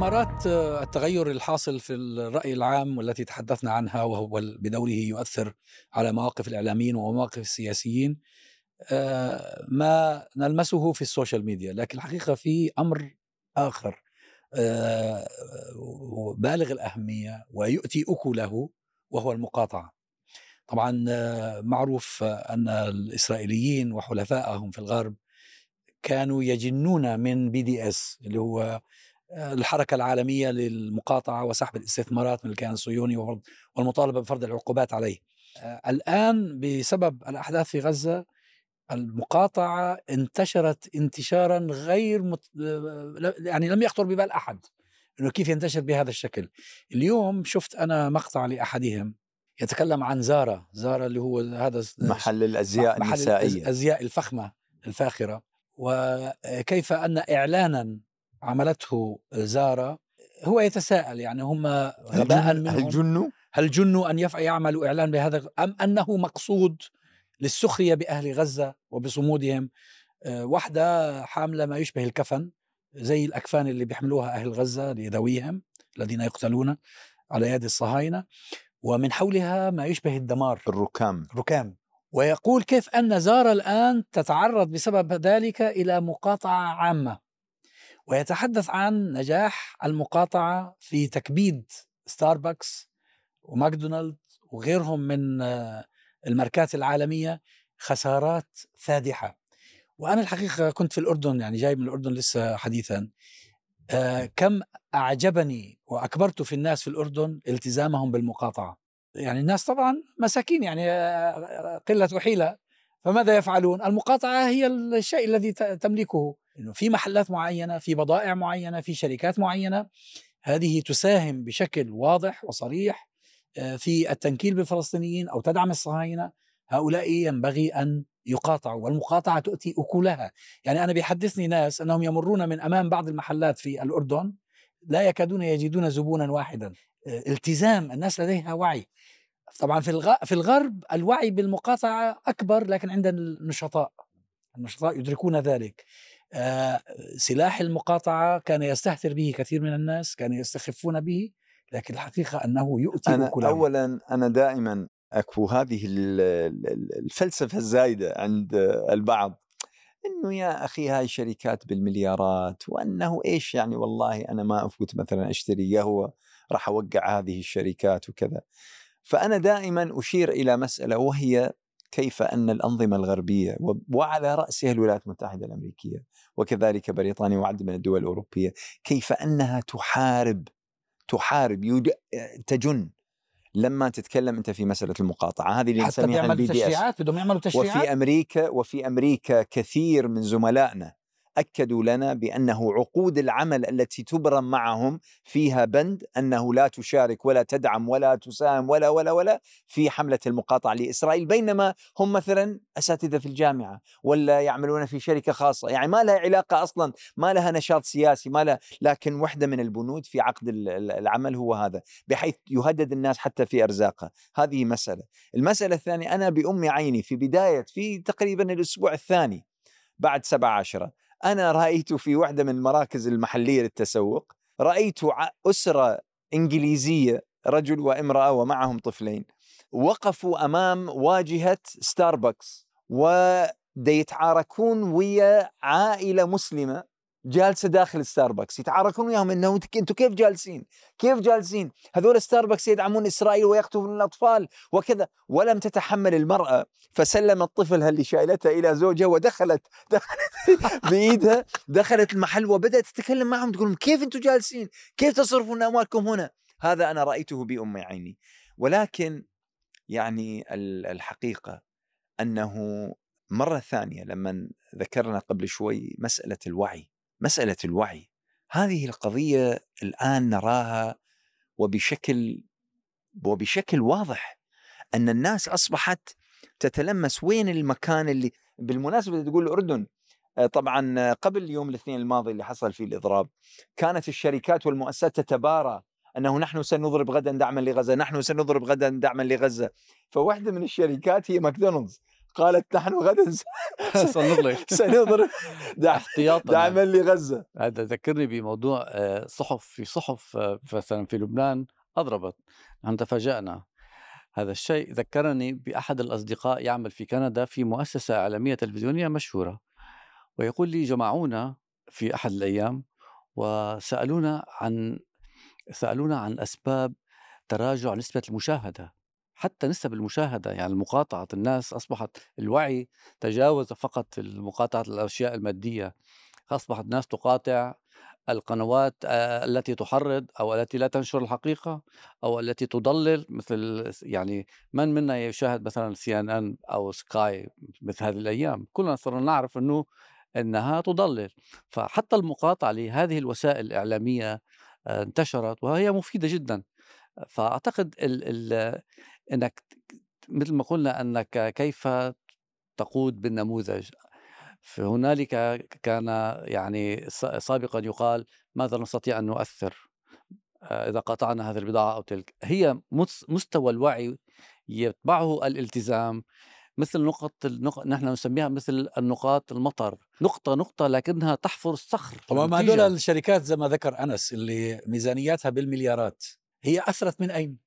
مؤامرات التغير الحاصل في الرأي العام والتي تحدثنا عنها وهو بدوره يؤثر على مواقف الإعلاميين ومواقف السياسيين آه، ما نلمسه في السوشيال ميديا لكن الحقيقة في أمر آخر آه، بالغ الأهمية ويؤتي أكله وهو المقاطعة. طبعا آه، معروف أن الإسرائيليين وحلفائهم في الغرب كانوا يجنون من بي دي إس اللي هو الحركة العالمية للمقاطعة وسحب الاستثمارات من الكيان الصهيوني والمطالبة بفرض العقوبات عليه. الآن بسبب الأحداث في غزة المقاطعة انتشرت انتشارا غير مت... يعني لم يخطر ببال أحد أنه كيف ينتشر بهذا الشكل. اليوم شفت أنا مقطع لأحدهم يتكلم عن زارا زارا اللي هو هذا محل الأزياء محل النسائية. الأزياء الفخمة الفاخرة. وكيف أن إعلانا عملته زارا هو يتساءل يعني هم غباء منهم هل جنوا؟ هل جنوا أن يعملوا إعلان بهذا أم أنه مقصود للسخرية بأهل غزة وبصمودهم؟ آه، واحدة حاملة ما يشبه الكفن زي الأكفان اللي بيحملوها أهل غزة لذويهم الذين يقتلون على يد الصهاينة. ومن حولها ما يشبه الدمار. الركام. ركام ويقول كيف أن زارا الآن تتعرض بسبب ذلك إلى مقاطعة عامة. ويتحدث عن نجاح المقاطعة في تكبيد ستاربكس وماكدونالد وغيرهم من آه، الماركات العالمية خسارات فادحة. وأنا الحقيقة كنت في الأردن يعني جاي من الأردن لسه حديثا. آه كم أعجبني وأكبرت في الناس في الأردن التزامهم بالمقاطعة. يعني الناس طبعا مساكين يعني آه، قلة وحيلة. فماذا يفعلون؟ المقاطعة هي الشيء الذي تملكه إنه في محلات معينة في بضائع معينة في شركات معينة هذه تساهم بشكل واضح وصريح آه، في التنكيل بالفلسطينيين أو تدعم الصهاينة هؤلاء ينبغي أن يقاطعوا والمقاطعة تؤتي أكلها، يعني أنا بيحدثني ناس أنهم يمرون من أمام بعض المحلات في الأردن لا يكادون يجدون زبونا واحدا، آه، التزام الناس لديها وعي. طبعا في في الغرب الوعي بالمقاطعة أكبر لكن عند النشطاء النشطاء يدركون ذلك. آه، سلاح المقاطعة كان يستهتر به كثير من الناس، كانوا يستخفون به لكن الحقيقة أنه يؤتي أنا. أولا أنا دائما أكو هذه الفلسفة الزايدة عند البعض إنه يا أخي هاي شركات بالمليارات وأنه إيش يعني والله أنا ما أفوت مثلا أشتري قهوة راح أوقع هذه الشركات وكذا. فأنا دائما أشير إلى مسألة وهي كيف أن الأنظمة الغربية وعلى رأسها الولايات المتحدة الأمريكية وكذلك بريطانيا وعدد من الدول الأوروبية كيف أنها تحارب تحارب يد... تجن. لما تتكلم أنت في مسألة المقاطعة هذه اللي نسميها ال BDS بدهم يعملوا تشريعات؟ وفي أمريكا وفي أمريكا كثير من زملائنا أكدوا لنا بأنه عقود العمل التي تبرم معهم فيها بند أنه لا تشارك ولا تدعم ولا تساهم ولا ولا ولا في حملة المقاطعة لإسرائيل بينما هم مثلا أساتذة في الجامعة ولا يعملون في شركة خاصة يعني ما لها علاقة أصلا ما لها نشاط سياسي ما لها لكن وحدة من البنود في عقد العمل هو هذا بحيث يهدد الناس حتى في أرزاقها. هذه مسألة. المسألة الثانية أنا بأم عيني في بداية في تقريبا الأسبوع الثاني بعد سبعة عشرة أنا رأيت في واحدة من المراكز المحلية للتسوق رأيت أسرة إنجليزية رجل وامرأة ومعهم طفلين وقفوا أمام واجهة ستاربكس وديتعاركون ويا عائلة مسلمة جالسة داخل ستاربكس يتعاركون وياهم إنه أنتم كيف جالسين؟ كيف جالسين؟ هذول ستاربكس يدعمون إسرائيل ويقتلون الأطفال وكذا ولم تتحمل المرأة فسلمت طفلها اللي شايلته إلى زوجها ودخلت دخلت بإيدها دخلت المحل وبدأت تتكلم معهم تقول كيف أنتم جالسين؟ كيف تصرفون أموالكم هنا؟ هذا أنا رأيته بأم عيني ولكن يعني الحقيقة أنه مرة ثانية لما ذكرنا قبل شوي مسألة الوعي مسألة الوعي. هذه القضية الآن نراها وبشكل وبشكل واضح أن الناس أصبحت تتلمس. وين المكان اللي بالمناسبة تقول الاردن آه، طبعا قبل يوم الاثنين الماضي اللي حصل فيه الإضراب كانت الشركات والمؤسسات تتبارى أنه نحن سنضرب غدا دعما لغزة، نحن سنضرب غدا دعما لغزة، فواحدة من الشركات هي ماكدونالدز. قالت نحن غدا سنغلق. سنضرب دع- احتياطا. دعما لغزه هذا ذكرني بموضوع آه، صحف في صحف آه، مثلا في لبنان أضربت. نحن تفاجأنا. هذا الشيء ذكرني بأحد الأصدقاء يعمل في كندا في مؤسسة إعلامية تلفزيونية مشهورة. ويقول لي جمعونا في أحد الأيام وسألونا عن سألونا عن أسباب تراجع نسبة المشاهدة. حتى نسب المشاهده يعني مقاطعه الناس أصبحت الوعي تجاوز فقط مقاطعه الأشياء المادية أصبحت الناس تقاطع القنوات التي تحرض أو التي لا تنشر الحقيقة أو التي تضلل مثل يعني من منا يشاهد مثلا سي إن إن أو سكاي مثل هذه الأيام؟ كلنا صرنا نعرف إنه إنها تضلل. فحتى المقاطعة لهذه الوسائل الإعلامية انتشرت وهي مفيدة جدا. فأعتقد ال ال إنك مثل ما قلنا أنك كيف تقود بالنموذج فهنالك كان يعني سابقا يقال ماذا نستطيع أن نؤثر آه، إذا قطعنا هذه البضاعة أو تلك هي مس- مستوى الوعي يتبعه الالتزام مثل نقط النق... نحن نسميها مثل النقاط المطر نقطة نقطة لكنها تحفر الصخر طبعا. هذول الشركات زي ما ذكر أنس اللي ميزانياتها بالمليارات هي أثرت من أين؟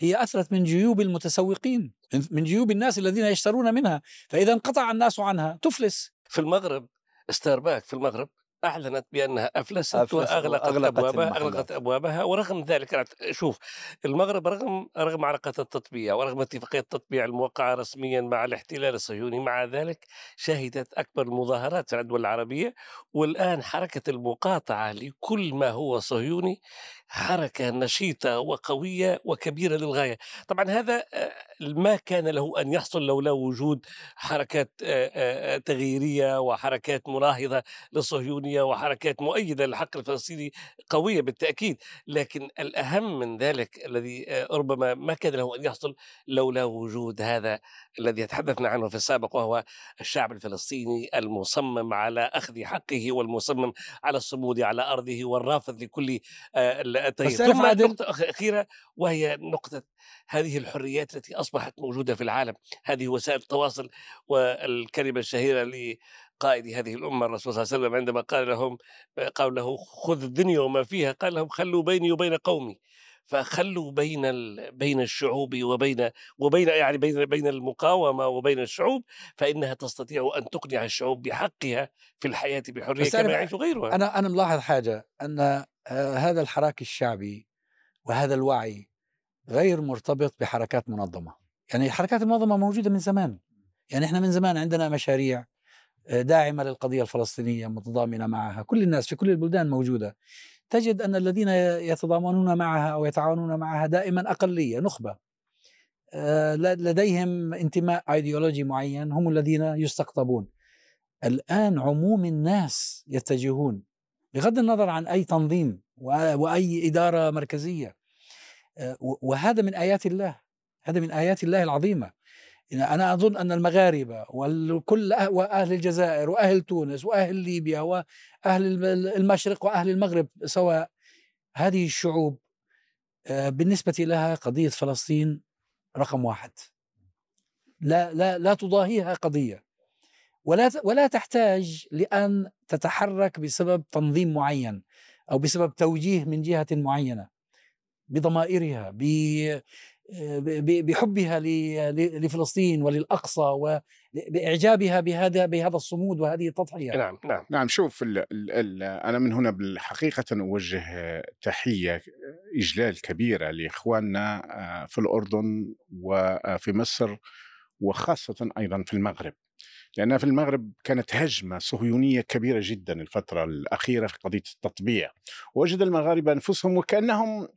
هي أثرت من جيوب المتسوقين من- جيوب الناس الذين يشترون منها فإذا انقطع الناس عنها تفلس في المغرب ستارباك في المغرب أعلنت بأنها أفلست, أفلست وأغلقت, وأغلقت أبوابها. أغلقت أبوابها ورغم ذلك شوف المغرب رغم رغم علاقه التطبيع ورغم اتفاقية التطبيع الموقعة رسميا مع الاحتلال الصهيوني مع ذلك شهدت أكبر المظاهرات في الدول العربية والآن حركة المقاطعة لكل ما هو صهيوني حركة نشيطة وقوية وكبيرة للغاية. طبعا هذا آه، ما كان له أن يحصل لولا وجود حركات آه، آه، تغييرية وحركات مناهضه للصهيونية وحركات مؤيدة للحق الفلسطيني قوية بالتأكيد. لكن الأهم من ذلك الذي ربما ما كان له أن يحصل لولا وجود هذا الذي تحدثنا عنه في السابق وهو الشعب الفلسطيني المصمم على أخذ حقه والمصمم على الصمود على أرضه والرافض لكل التغيير تعرف ثم عادل- نقطة أخ- أخيرة وهي نقطة هذه الحريات التي أصبحت موجودة في العالم. هذه وسائل التواصل والكلمة الشهيرة لقائد هذه الأمة الرسول صلى الله عليه وسلم عندما قال لهم قال له خذ الدنيا وما فيها. قال لهم خلوا بيني وبين قومي. فخلوا بين. بين الشعوب وبين وبين يعني بين بين المقاومة وبين الشعوب فإنها تستطيع أن تقنع الشعوب بحقها في الحياة بحرية كما يعيش غيرها. أنا أنا ملاحظ حاجة أن آه، هذا الحراك الشعبي وهذا الوعي غير مرتبط بحركات منظمة. يعني الحركات المنظمة موجودة من زمان. يعني إحنا من زمان عندنا مشاريع آه، داعمة للقضية الفلسطينية متضامنة معها كل الناس في كل البلدان موجودة. تجد أن الذين يتضامنون معها أو يتعاونون معها دائما أقلية نخبة. آه، لديهم انتماء ايديولوجي معين هم الذين يستقطبون. الآن عموم الناس يتجهون بغض النظر عن أي تنظيم و- وأي إدارة مركزية. آه، وهذا من آيات الله هذا من آيات الله العظيمة. يعني أنا أظن أن المغاربة وكل أه- وأهل الجزائر وأهل تونس وأهل ليبيا الم- المشرق وأهل المغرب سواء هذه الشعوب آه، بالنسبة لها قضية فلسطين رقم واحد. لا لا لا تضاهيها قضية. ولا ولا تحتاج لأن تتحرك بسبب تنظيم معين أو بسبب توجيه من جهة معينة بضمائرها ب- بحبها ل- ل- لفلسطين وللأقصى وباعجابها بهذا بهذا الصمود وهذه التضحية. نعم نعم. نعم شوف ال ال ال أنا من هنا بالحقيقة أوجه تحية إجلال كبيرة لإخواننا آه، في الأردن وفي مصر وخاصة أيضا في المغرب. لأن في المغرب كانت هجمة صهيونية كبيرة جدا الفترة الأخيرة في قضية التطبيع. وجد المغاربة أنفسهم وكأنهم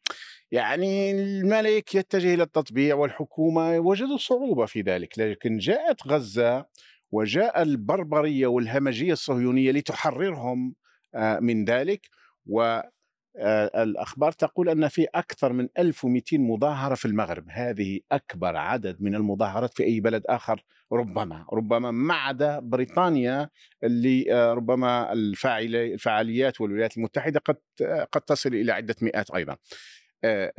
يعني الملك يتجه إلى التطبيع والحكومة وجدوا صعوبة في ذلك لكن جاءت غزة وجاء البربرية والهمجية الصهيونية لتحررهم آه، من ذلك والأخبار تقول أن في أكثر من 1200 مظاهرة في المغرب. هذه أكبر عدد من المظاهرات في أي بلد آخر ربما ربما ما عدا بريطانيا اللي آه، ربما الفعاليات والولايات المتحدة قد آه، قد تصل إلى عدة مئات أيضا. آه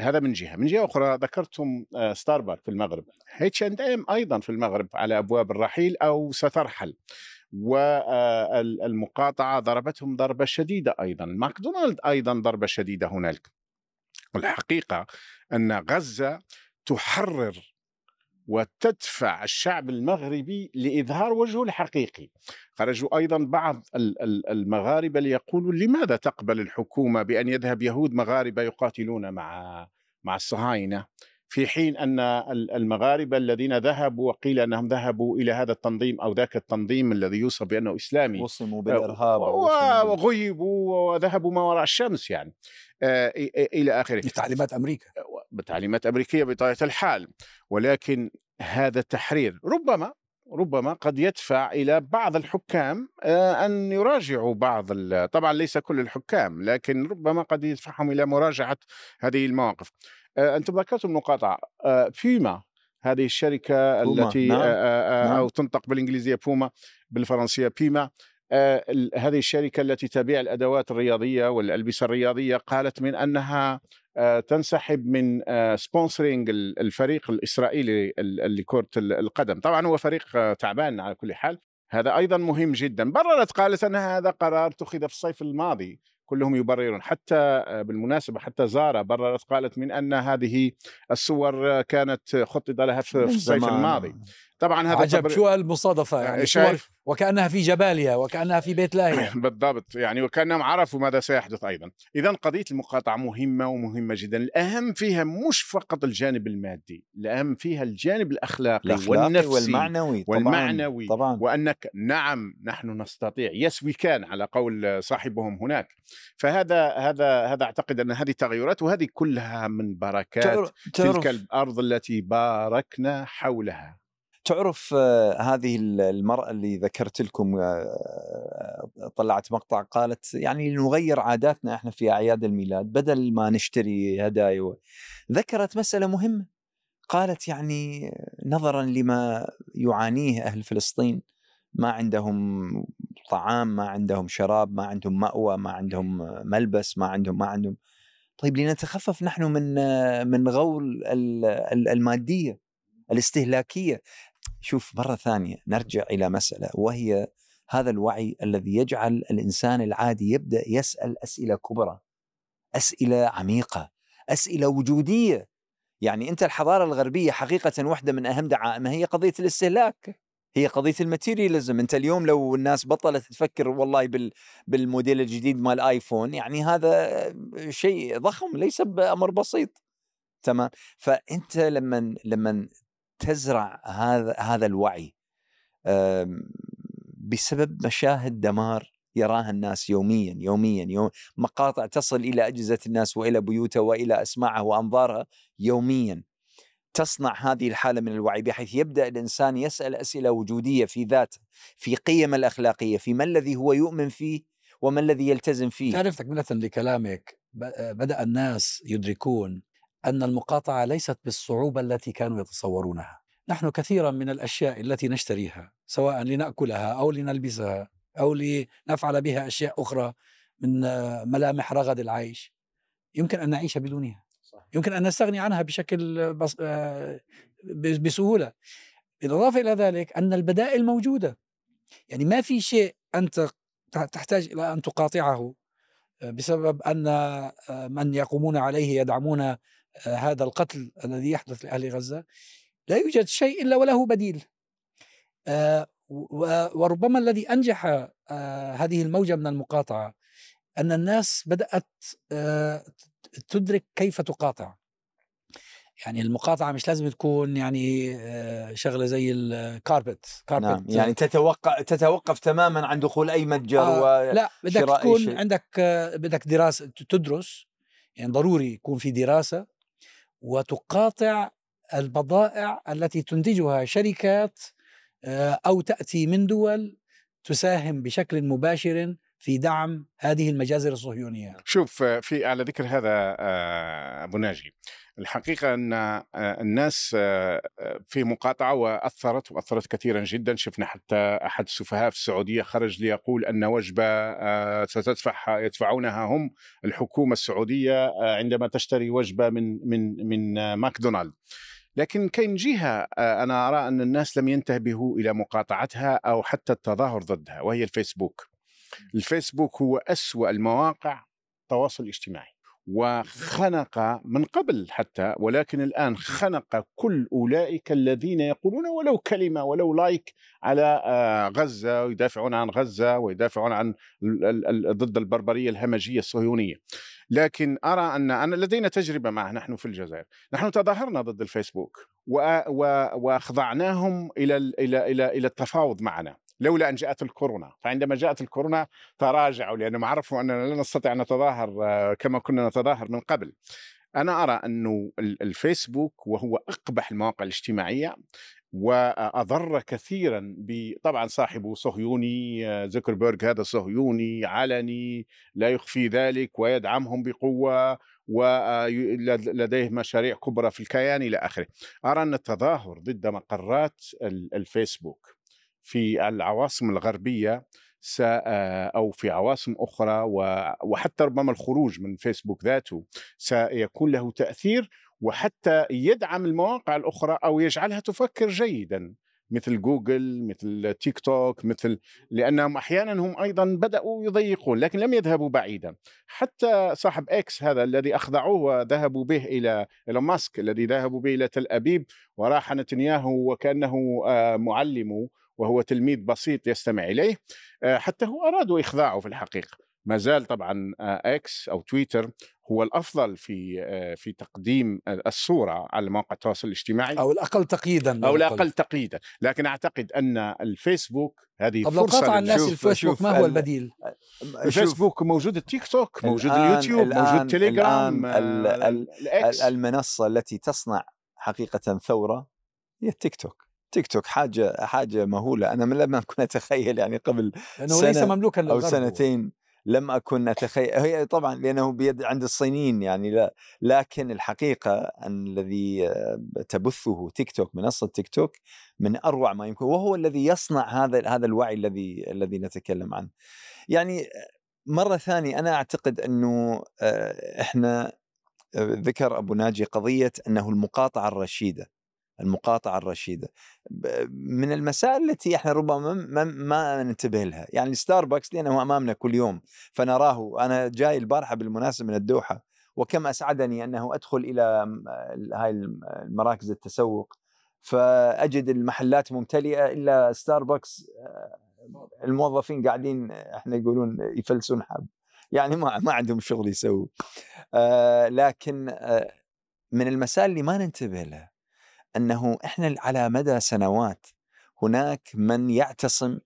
هذا من جهة، من جهة أخرى ذكرتم آه ستاربكس في المغرب، اتش اند ام أيضا في المغرب على أبواب الرحيل أو سترحل. والمقاطعه ضربتهم ضربة شديدة أيضا، ماكدونالد أيضا ضربة شديدة هنالك. والحقيقة أن غزة تحرر وتدفع الشعب المغربي لإظهار وجهه الحقيقي. خرجوا أيضا بعض المغاربة ليقولوا لماذا تقبل الحكومة بأن يذهب يهود مغاربة يقاتلون مع مع الصهاينة؟ في حين أن المغاربة الذين ذهبوا وقيل أنهم ذهبوا إلى هذا التنظيم أو ذاك التنظيم الذي يوصف بأنه إسلامي وصموا بالإرهاب وغيبوا وذهبوا ما وراء الشمس يعني. آه، إلى آخره. بتعليمات بتعليمات أمريكية بطبيعة الحال ولكن هذا التحرير ربما ربما قد يدفع إلى بعض الحكام آه، أن يراجعوا بعض طبعا ليس كل الحكام لكن ربما قد يدفعهم إلى مراجعة هذه المواقف آه، أنتم ذكرتم المقاطعه بيما هذه الشركة بوما. التي نعم. نعم. أو تنطق بالإنجليزية بوما بالفرنسية بيما آه، هذه الشركة التي تبيع الأدوات الرياضية والألبسة الرياضية قالت من أنها آه، تنسحب من سبونسرينج الفريق الإسرائيلي لكرة القدم. طبعا هو فريق تعبان على كل حال. هذا أيضا مهم جدا. بررت قالت أن هذا قرار اتخذ في الصيف الماضي. كلهم يبررون. حتى آه، بالمناسبة حتى زارا بررت قالت من أن هذه الصور كانت خطط لها في الصيف الماضي. طبعا هذا عجب. شو المصادفه يعني شايف وكأنها في جباليا وكأنها في بيت لاهيا بالضبط. يعني وكأنهم عرفوا ماذا سيحدث أيضا. اذا قضية المقاطعة مهمة ومهمة جدا. الأهم فيها مش فقط الجانب المادي الأهم فيها الجانب الأخلاقي, الأخلاقي والنفسي والمعنوي والمعنوي. طبعا. وانك نعم نحن نستطيع. يس وي كان على قول صاحبهم هناك. فهذا هذا هذا أعتقد أن هذه التغيرات وهذه كلها من بركات تلك الأرض التي باركنا حولها. تعرف آه، هذه المرأة اللي ذكرت لكم آه، آه، طلعت مقطع قالت يعني نغير عاداتنا إحنا في أعياد الميلاد بدل ما نشتري هدايا ذكرت مسألة مهمة. قالت يعني نظرا لما يعانيه أهل فلسطين ما عندهم طعام ما عندهم شراب ما عندهم مأوى ما عندهم ملبس ما عندهم ما عندهم. طيب لنتخفف نحن من من غول المادية الاستهلاكية. شوف مرة ثانية نرجع إلى مسألة وهي هذا الوعي الذي يجعل الإنسان العادي يبدأ يسأل أسئلة كبرى أسئلة عميقة أسئلة وجودية. يعني أنت الحضارة الغربية حقيقة واحدة من أهم دعائمها هي قضية الاستهلاك هي قضية الماتيرياليزم. أنت اليوم لو الناس بطلت تفكر والله بال بالموديل الجديد مال آيفون يعني هذا شيء ضخم ليس بأمر بسيط. تمام؟ فأنت لما لما تزرع هذا هذا الوعي بسبب مشاهد دمار يراها الناس يوميا يوميا يوم مقاطع تصل إلى أجهزة الناس وإلى بيوتها وإلى أسماعها وأنظارها يوميا. تصنع هذه الحالة من الوعي بحيث يبدأ الإنسان يسأل أسئلة وجودية في ذاته في قيم الأخلاقية في ما الذي هو يؤمن فيه وما الذي يلتزم فيه. تعرف تكمله لكلامك بدأ الناس يدركون أن المقاطعة ليست بالصعوبة التي كانوا يتصورونها. نحن كثيرا من الأشياء التي نشتريها سواء لنأكلها أو لنلبسها أو لنفعل بها أشياء أخرى من ملامح رغد العيش. يمكن أن نعيش بدونها. يمكن أن نستغني عنها بشكل بس آه، بسهولة. بالإضافة إلى ذلك أن البدائل موجودة. يعني ما في شيء أنت تحتاج إلى أن تقاطعه آه، بسبب أن آه، من يقومون عليه يدعمون آه، هذا القتل الذي يحدث لأهل غزة لا يوجد شيء إلا وله بديل. آه، وربما الذي أنجح آه، هذه الموجة من المقاطعة أن الناس بدأت تدرك كيف تقاطع. يعني المقاطعة مش لازم تكون يعني شغلة زي الكاربت كاربت نعم. يعني تتوقف تتوقف تماما عن دخول أي متجر آه لا بدك تكون عندك بدك دراسة تدرس. يعني ضروري يكون في دراسة. وتقاطع البضائع التي تنتجها شركات آه، أو تأتي من دول تساهم بشكل مباشر في دعم هذه المجازر الصهيونية. شوف في على ذكر هذا آه، أبو ناجي الحقيقة أن آه، الناس آه، آه، في مقاطعة وأثرت وأثرت كثيرا جدا. شفنا حتى أحد السفهاء في السعودية خرج ليقول أن وجبة ستدفع يدفعونها هم الحكومة السعودية عندما تشتري وجبة من من من ماكدونالد. لكن كاين جهة أنا أرى أن الناس لم ينتبهوا إلى مقاطعتها أو حتى التظاهر ضدها وهي الفيسبوك. الفيسبوك هو أسوأ المواقع التواصل الاجتماعي وخنق من قبل حتى ولكن الآن خنق كل أولئك الذين يقولون ولو كلمة ولو لايك على آه، غزة ويدافعون عن غزة ويدافعون عن ضد البربرية الهمجية الصهيونية. لكن أرى أن أنا لدينا تجربة معه نحن في الجزائر. نحن تظاهرنا ضد الفيسبوك وأخضعناهم إلى إلى إلى إلى التفاوض معنا. لولا أن جاءت الكورونا. فعندما جاءت الكورونا تراجعوا لانهم عرفوا أننا لا نستطيع أن نتظاهر آه، كما كنا نتظاهر من قبل. أنا أرى أنه الفيسبوك وهو أقبح المواقع الاجتماعية وأضر كثيرا طبعا صاحبه صهيوني آه، زكربيرغ هذا صهيوني علني لا يخفي ذلك ويدعمهم بقوة ولديه مشاريع كبرى في الكيان إلى آخره. أرى أن التظاهر ضد مقرات الفيسبوك في العواصم الغربية آه، أو في عواصم أخرى وحتى ربما الخروج من فيسبوك ذاته سيكون له تأثير وحتى يدعم المواقع الأخرى أو يجعلها تفكر جيدا. مثل جوجل مثل تيك توك مثل لأنهم أحيانا هم أيضا بدأوا يضيقون لكن لم يذهبوا بعيدا. حتى صاحب إكس هذا الذي أخضعوه وذهبوا به إلى إلى ماسك الذي ذهبوا به إلى تل أبيب وراح نتنياهو وكأنه آه، معلمه وهو تلميذ بسيط يستمع إليه آه، حتى هو أرادوا إخضاعه في الحقيقة. ما زال طبعا آه، إكس أو تويتر هو الأفضل في آه، في تقديم الصورة على مواقع التواصل الاجتماعي أو الأقل تقييدا أو الأقل تقييدا. لكن أعتقد أن الفيسبوك هذه طب لو قطع الناس الفيسبوك ما هو البديل؟ الفيسبوك موجود التيك توك موجود اليوتيوب الآن موجود تليجرام الآن المنصة التي تصنع حقيقة ثورة هي التيك توك. تيك توك حاجة حاجة مهولة. أنا من لما اكون أتخيل يعني قبل لأنه سنة ليس مملوكا أو سنتين. لم أكن اتخيل هي طبعا لأنه بيد عند الصينيين يعني لا لكن الحقيقة أن الذي تبثه تيك توك منصة تيك توك من أروع ما يمكن وهو الذي يصنع هذا هذا الوعي الذي الذي نتكلم عنه. يعني مرة ثانية أنا أعتقد أنه آه، إحنا آه، ذكر أبو ناجي قضية أنه المقاطعة الرشيدة المقاطعة الرشيدة. من المسائل التي إحنا ربما ما, ما ننتبه لها. يعني ستاربكس لأنه أمامنا كل يوم فنراه. أنا جاي البارحة بالمناسبة من الدوحة وكم أسعدني أنه أدخل إلى هاي المراكز التسوق فأجد المحلات ممتلئة إلا ستاربكس آه، الموظفين قاعدين إحنا يقولون يفلسون حب يعني ما ما عندهم شغل يسووا. آه لكن آه من المسائل اللي ما ننتبه لها أنه إحنا على مدى سنوات هناك من يعتصم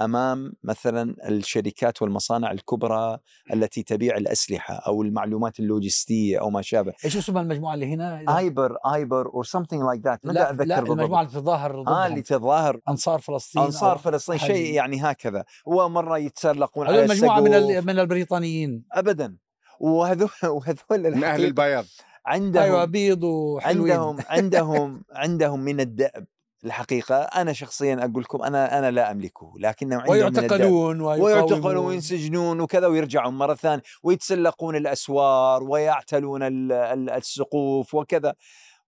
أمام مثلا الشركات والمصانع الكبرى التي تبيع الأسلحة أو المعلومات اللوجستية أو ما شابه. إيش اسم المجموعة اللي هنا؟ ايبر ايبر or something like that لا اتذكر لا المجموعة اللي تتظاهر آه اللي تتظاهر أنصار فلسطين أنصار فلسطين شيء يعني هكذا. ومرة يتسلقون على مجموعة من من البريطانيين. ابدا. وهذول وهذول من أهل البياض. عندهم أيوه بيض وحلوين. عندهم عندهم عندهم من الدأب الحقيقة. أنا شخصيا أقول لكم أنا أنا لا أملكه لكنه عندهم ويعتقلون ويعتقلون وينسجنون وكذا ويرجعون مرة ثانية ويتسلقون الأسوار ويعتلون السقوف وكذا.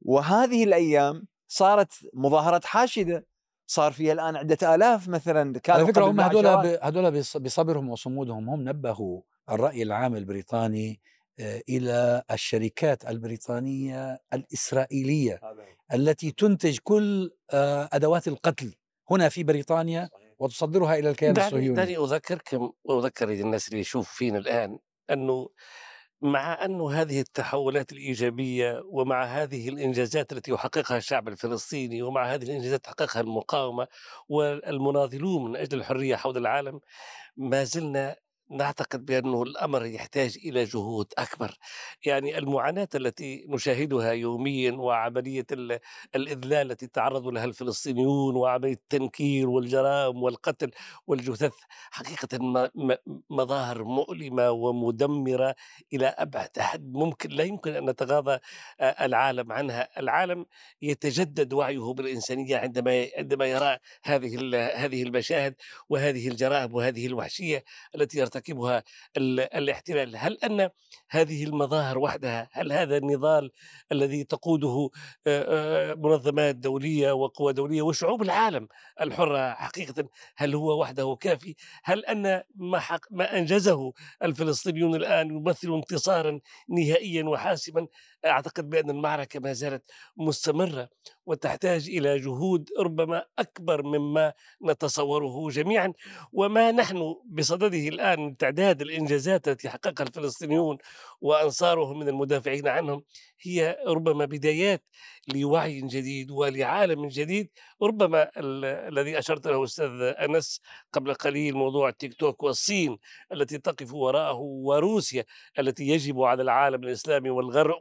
وهذه الأيام صارت مظاهرات حاشدة. صار فيها الآن عدة آلاف مثلا كانوا على فكرة هم هذول هذول بصبرهم وصمودهم هم نبهوا الرأي العام البريطاني إلى الشركات البريطانية الإسرائيلية التي تنتج كل آه، أدوات القتل هنا في بريطانيا وتصدرها إلى الكيان الصهيوني. دعني اذكركم واذكر الناس اللي يشوف فينا الآن أنه مع أن هذه التحولات الإيجابية ومع هذه الإنجازات التي يحققها الشعب الفلسطيني ومع هذه الإنجازات تحققها المقاومة والمناضلون من أجل الحرية حول العالم ما زلنا نعتقد بأنه الأمر يحتاج إلى جهود أكبر. يعني المعاناة التي نشاهدها يوميا وعملية الإذلال التي تعرض لها الفلسطينيون وعملية التنكير والجرائم والقتل والجثث حقيقة مظاهر مؤلمة ومدمرة إلى أبعد حد ممكن لا يمكن أن نتغاضى العالم عنها. العالم يتجدد وعيه بالإنسانية عندما عندما يرى هذه هذه المشاهد وهذه الجرائم وهذه الوحشية التي يرتكبها. الاحتلال. هل أن هذه المظاهر وحدها هل هذا النضال الذي تقوده منظمات دولية وقوى دولية وشعوب العالم الحرة حقيقة هل هو وحده كافي؟ هل أن ما, حق ما أنجزه الفلسطينيون الآن يمثل انتصارا نهائيا وحاسما؟ أعتقد بأن المعركة ما زالت مستمرة وتحتاج إلى جهود ربما أكبر مما نتصوره جميعا. وما نحن بصدده الآن من تعداد الإنجازات التي حققها الفلسطينيون وأنصارهم من المدافعين عنهم هي ربما بدايات لوعي جديد ولعالم جديد. ربما الذي أشرت له أستاذ أنس قبل قليل موضوع التيك توك والصين التي تقف وراءه وروسيا التي يجب على العالم الإسلامي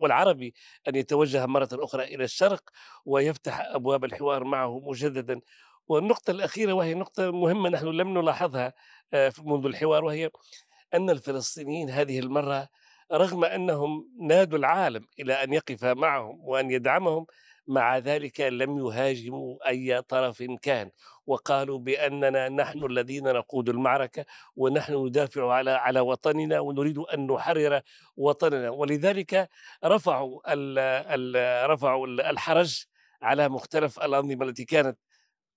والعربي أن يتوجه مرة أخرى إلى الشرق ويفتح أبواب الحوار معه مجددا. والنقطة الأخيرة وهي نقطة مهمة نحن لم نلاحظها آه، منذ الحوار وهي أن الفلسطينيين هذه المرة رغم أنهم نادوا العالم إلى أن يقف معهم وأن يدعمهم مع ذلك لم يهاجموا أي طرف كان. وقالوا بأننا نحن الذين نقود المعركة ونحن ندافع على على وطننا ونريد أن نحرر وطننا. ولذلك رفعوا ال رفعوا الحرج على مختلف الأنظمة التي كانت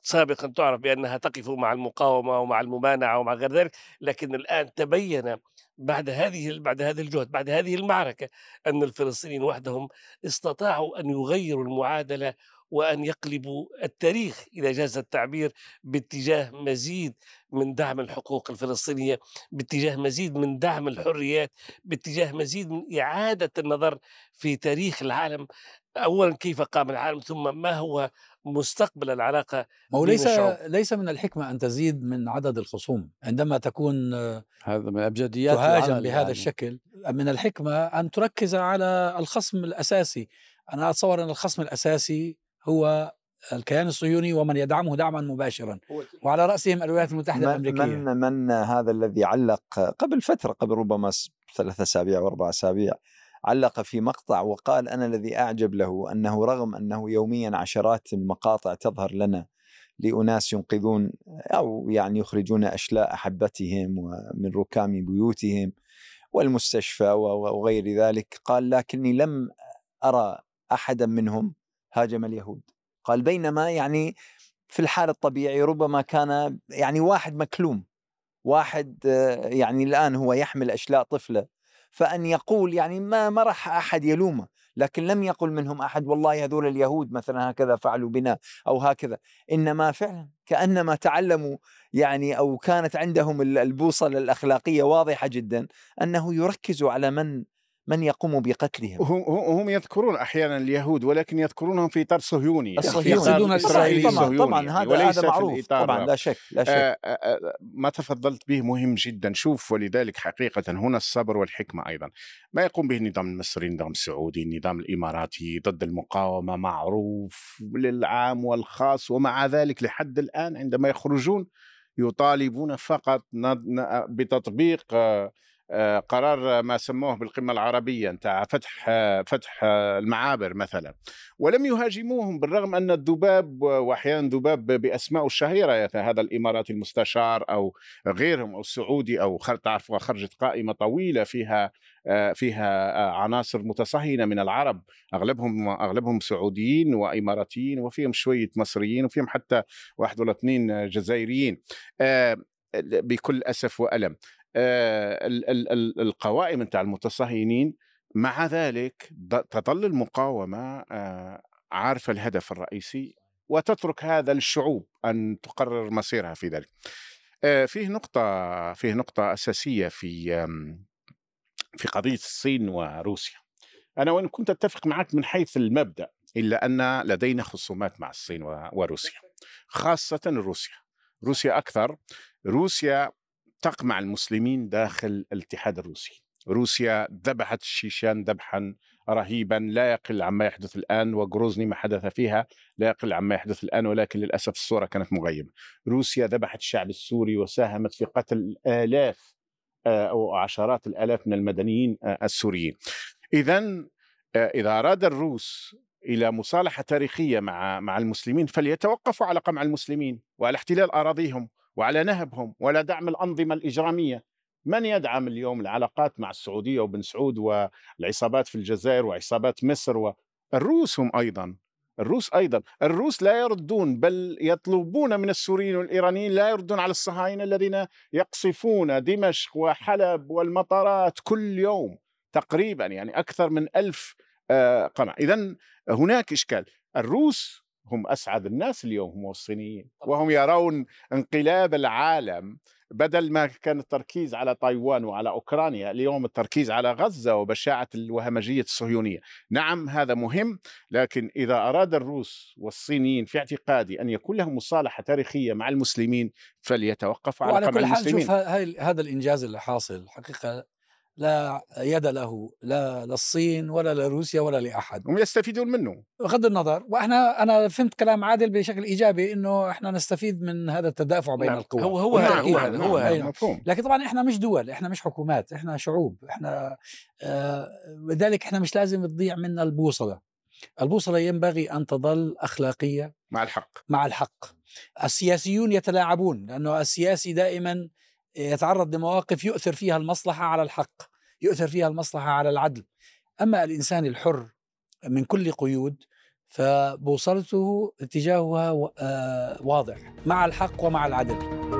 سابقا تعرف بأنها تقف مع المقاومة ومع الممانعة ومع غير ذلك لكن الآن تبين بعد هذه بعد هذا الجهد بعد هذه المعركة أن الفلسطينيين وحدهم استطاعوا أن يغيروا المعادلة وأن يقلبوا التاريخ إذا جاز التعبير باتجاه مزيد من دعم الحقوق الفلسطينية باتجاه مزيد من دعم الحريات باتجاه مزيد من إعادة النظر في تاريخ العالم. أولا كيف قام العالم ثم ما هو مستقبل العلاقة هو ليس ليس من الحكمة أن تزيد من عدد الخصوم عندما تكون هذا من أبجديات تهاجم بهذا يعني. الشكل من الحكمة أن تركز على الخصم الأساسي. أنا أتصور أن الخصم الأساسي هو الكيان الصهيوني ومن يدعمه دعما مباشرا. وعلى رأسهم الولايات المتحدة من الأمريكية. من, من هذا الذي علق قبل فترة قبل ربما ثلاثة أسابيع وأربع أسابيع علق في مقطع وقال أنا الذي أعجب له أنه رغم أنه يوميا عشرات المقاطع تظهر لنا لأناس ينقذون أو يعني يخرجون أشلاء أحبتهم ومن ركام بيوتهم والمستشفى وغير ذلك. قال لكني لم أرى أحدا منهم هاجم اليهود. قال بينما يعني في الحال الطبيعي ربما كان يعني واحد مكلوم. واحد يعني الآن هو يحمل أشلاء طفلة. فأن يقول يعني ما ما راح أحد يلومه لكن لم يقل منهم أحد والله هذول اليهود مثلا هكذا فعلوا بنا أو هكذا. إنما فعلا كأنما تعلموا يعني أو كانت عندهم البوصلة الأخلاقية واضحة جدا أنه يركزوا على من من يقوم بقتلهم؟ هم يذكرون أحيانا اليهود ولكن يذكرونهم في اطار صهيوني يقصدون الاسرائيليين طبعا, طبعا هذا هذا معروف طبعا لا شك لا شك. آآ آآ ما تفضلت به مهم جدا. شوف ولذلك حقيقة هنا الصبر والحكمة أيضا. ما يقوم به النظام المصري النظام السعودي النظام الإماراتي ضد المقاومة معروف للعام والخاص ومع ذلك لحد الآن عندما يخرجون يطالبون فقط بتطبيق آه، قرار ما سموه بالقمة العربية نتاع فتح فتح المعابر مثلا. ولم يهاجموهم بالرغم أن الذباب واحيانا ذباب بأسماء الشهيرة هذا الاماراتي المستشار أو غيرهم أو السعودي أو تعرفوا خرجت قائمة طويلة فيها آه، فيها آه، عناصر متصهينة من العرب. أغلبهم أغلبهم سعوديين وإماراتيين وفيهم شوية مصريين وفيهم حتى واحد ولا اثنين جزائريين. بكل أسف وألم. آه، القوائم نتاع المتصهينين مع ذلك تظل المقاومة آه، عارفة الهدف الرئيسي وتترك هذا للشعوب أن تقرر مصيرها في ذلك. آه، فيه نقطة فيه نقطة أساسية في في قضية الصين وروسيا. أنا وإن كنت أتفق معك من حيث المبدأ إلا أن لدينا خصومات مع الصين وروسيا خاصة روسيا. روسيا أكثر روسيا تقمع المسلمين داخل الاتحاد الروسي روسيا ذبحت الشيشان ذبحا رهيبا لا يقل عما يحدث الآن وغروزني ما حدث فيها لا يقل عما يحدث الآن ولكن للأسف الصورة كانت مغيمه. روسيا ذبحت الشعب السوري وساهمت في قتل الالاف آه، أو عشرات الآلاف من المدنيين آه، السوريين. اذا آه، إذا أراد الروس إلى مصالحة تاريخية مع مع المسلمين فليتوقفوا على قمع المسلمين وعلى احتلال أراضيهم وعلى نهبهم ولا دعم الأنظمة الإجرامية. من يدعم اليوم العلاقات مع السعودية وبن سعود والعصابات في الجزائر وعصابات مصر والروس هم أيضا الروس أيضا. الروس لا يردون بل يطلبون من السوريين والإيرانيين لا يردون على الصهاينة الذين يقصفون دمشق وحلب والمطارات كل يوم تقريبا يعني أكثر من ألف آه، قمع اذا هناك إشكال. الروس هم أسعد الناس اليوم هم الصينيين وهم يرون انقلاب العالم بدل ما كان التركيز على تايوان وعلى أوكرانيا اليوم التركيز على غزة وبشاعة الوهمجيه الصهيونية. نعم هذا مهم لكن إذا أراد الروس والصينيين في اعتقادي أن يكون لهم مصالحة تاريخية مع المسلمين فليتوقفوا على, قمع كل حال المسلمين. شوف هذا الإنجاز اللي حاصل حقيقة لا يد له لا للصين ولا لروسيا ولا لأحد. هم يستفيدون منه. بغض النظر وإحنا أنا فهمت كلام عادل بشكل إيجابي إنه إحنا نستفيد من هذا التدافع بين نعم. القوى. هو هو نعم، هذا هو نعم، هذا نعم، هو نعم، هذا. مفهوم. لكن طبعا إحنا مش دول إحنا مش حكومات إحنا شعوب. إحنا آه لذلك إحنا مش لازم تضيع منا البوصلة. البوصلة ينبغي أن تظل أخلاقية مع الحق. مع الحق. السياسيون يتلاعبون لأنه السياسي دائما يتعرض لمواقف يؤثر فيها المصلحة على الحق يؤثر فيها المصلحة على العدل. أما الإنسان الحر من كل قيود فبوصلته اتجاهها واضح مع الحق ومع العدل.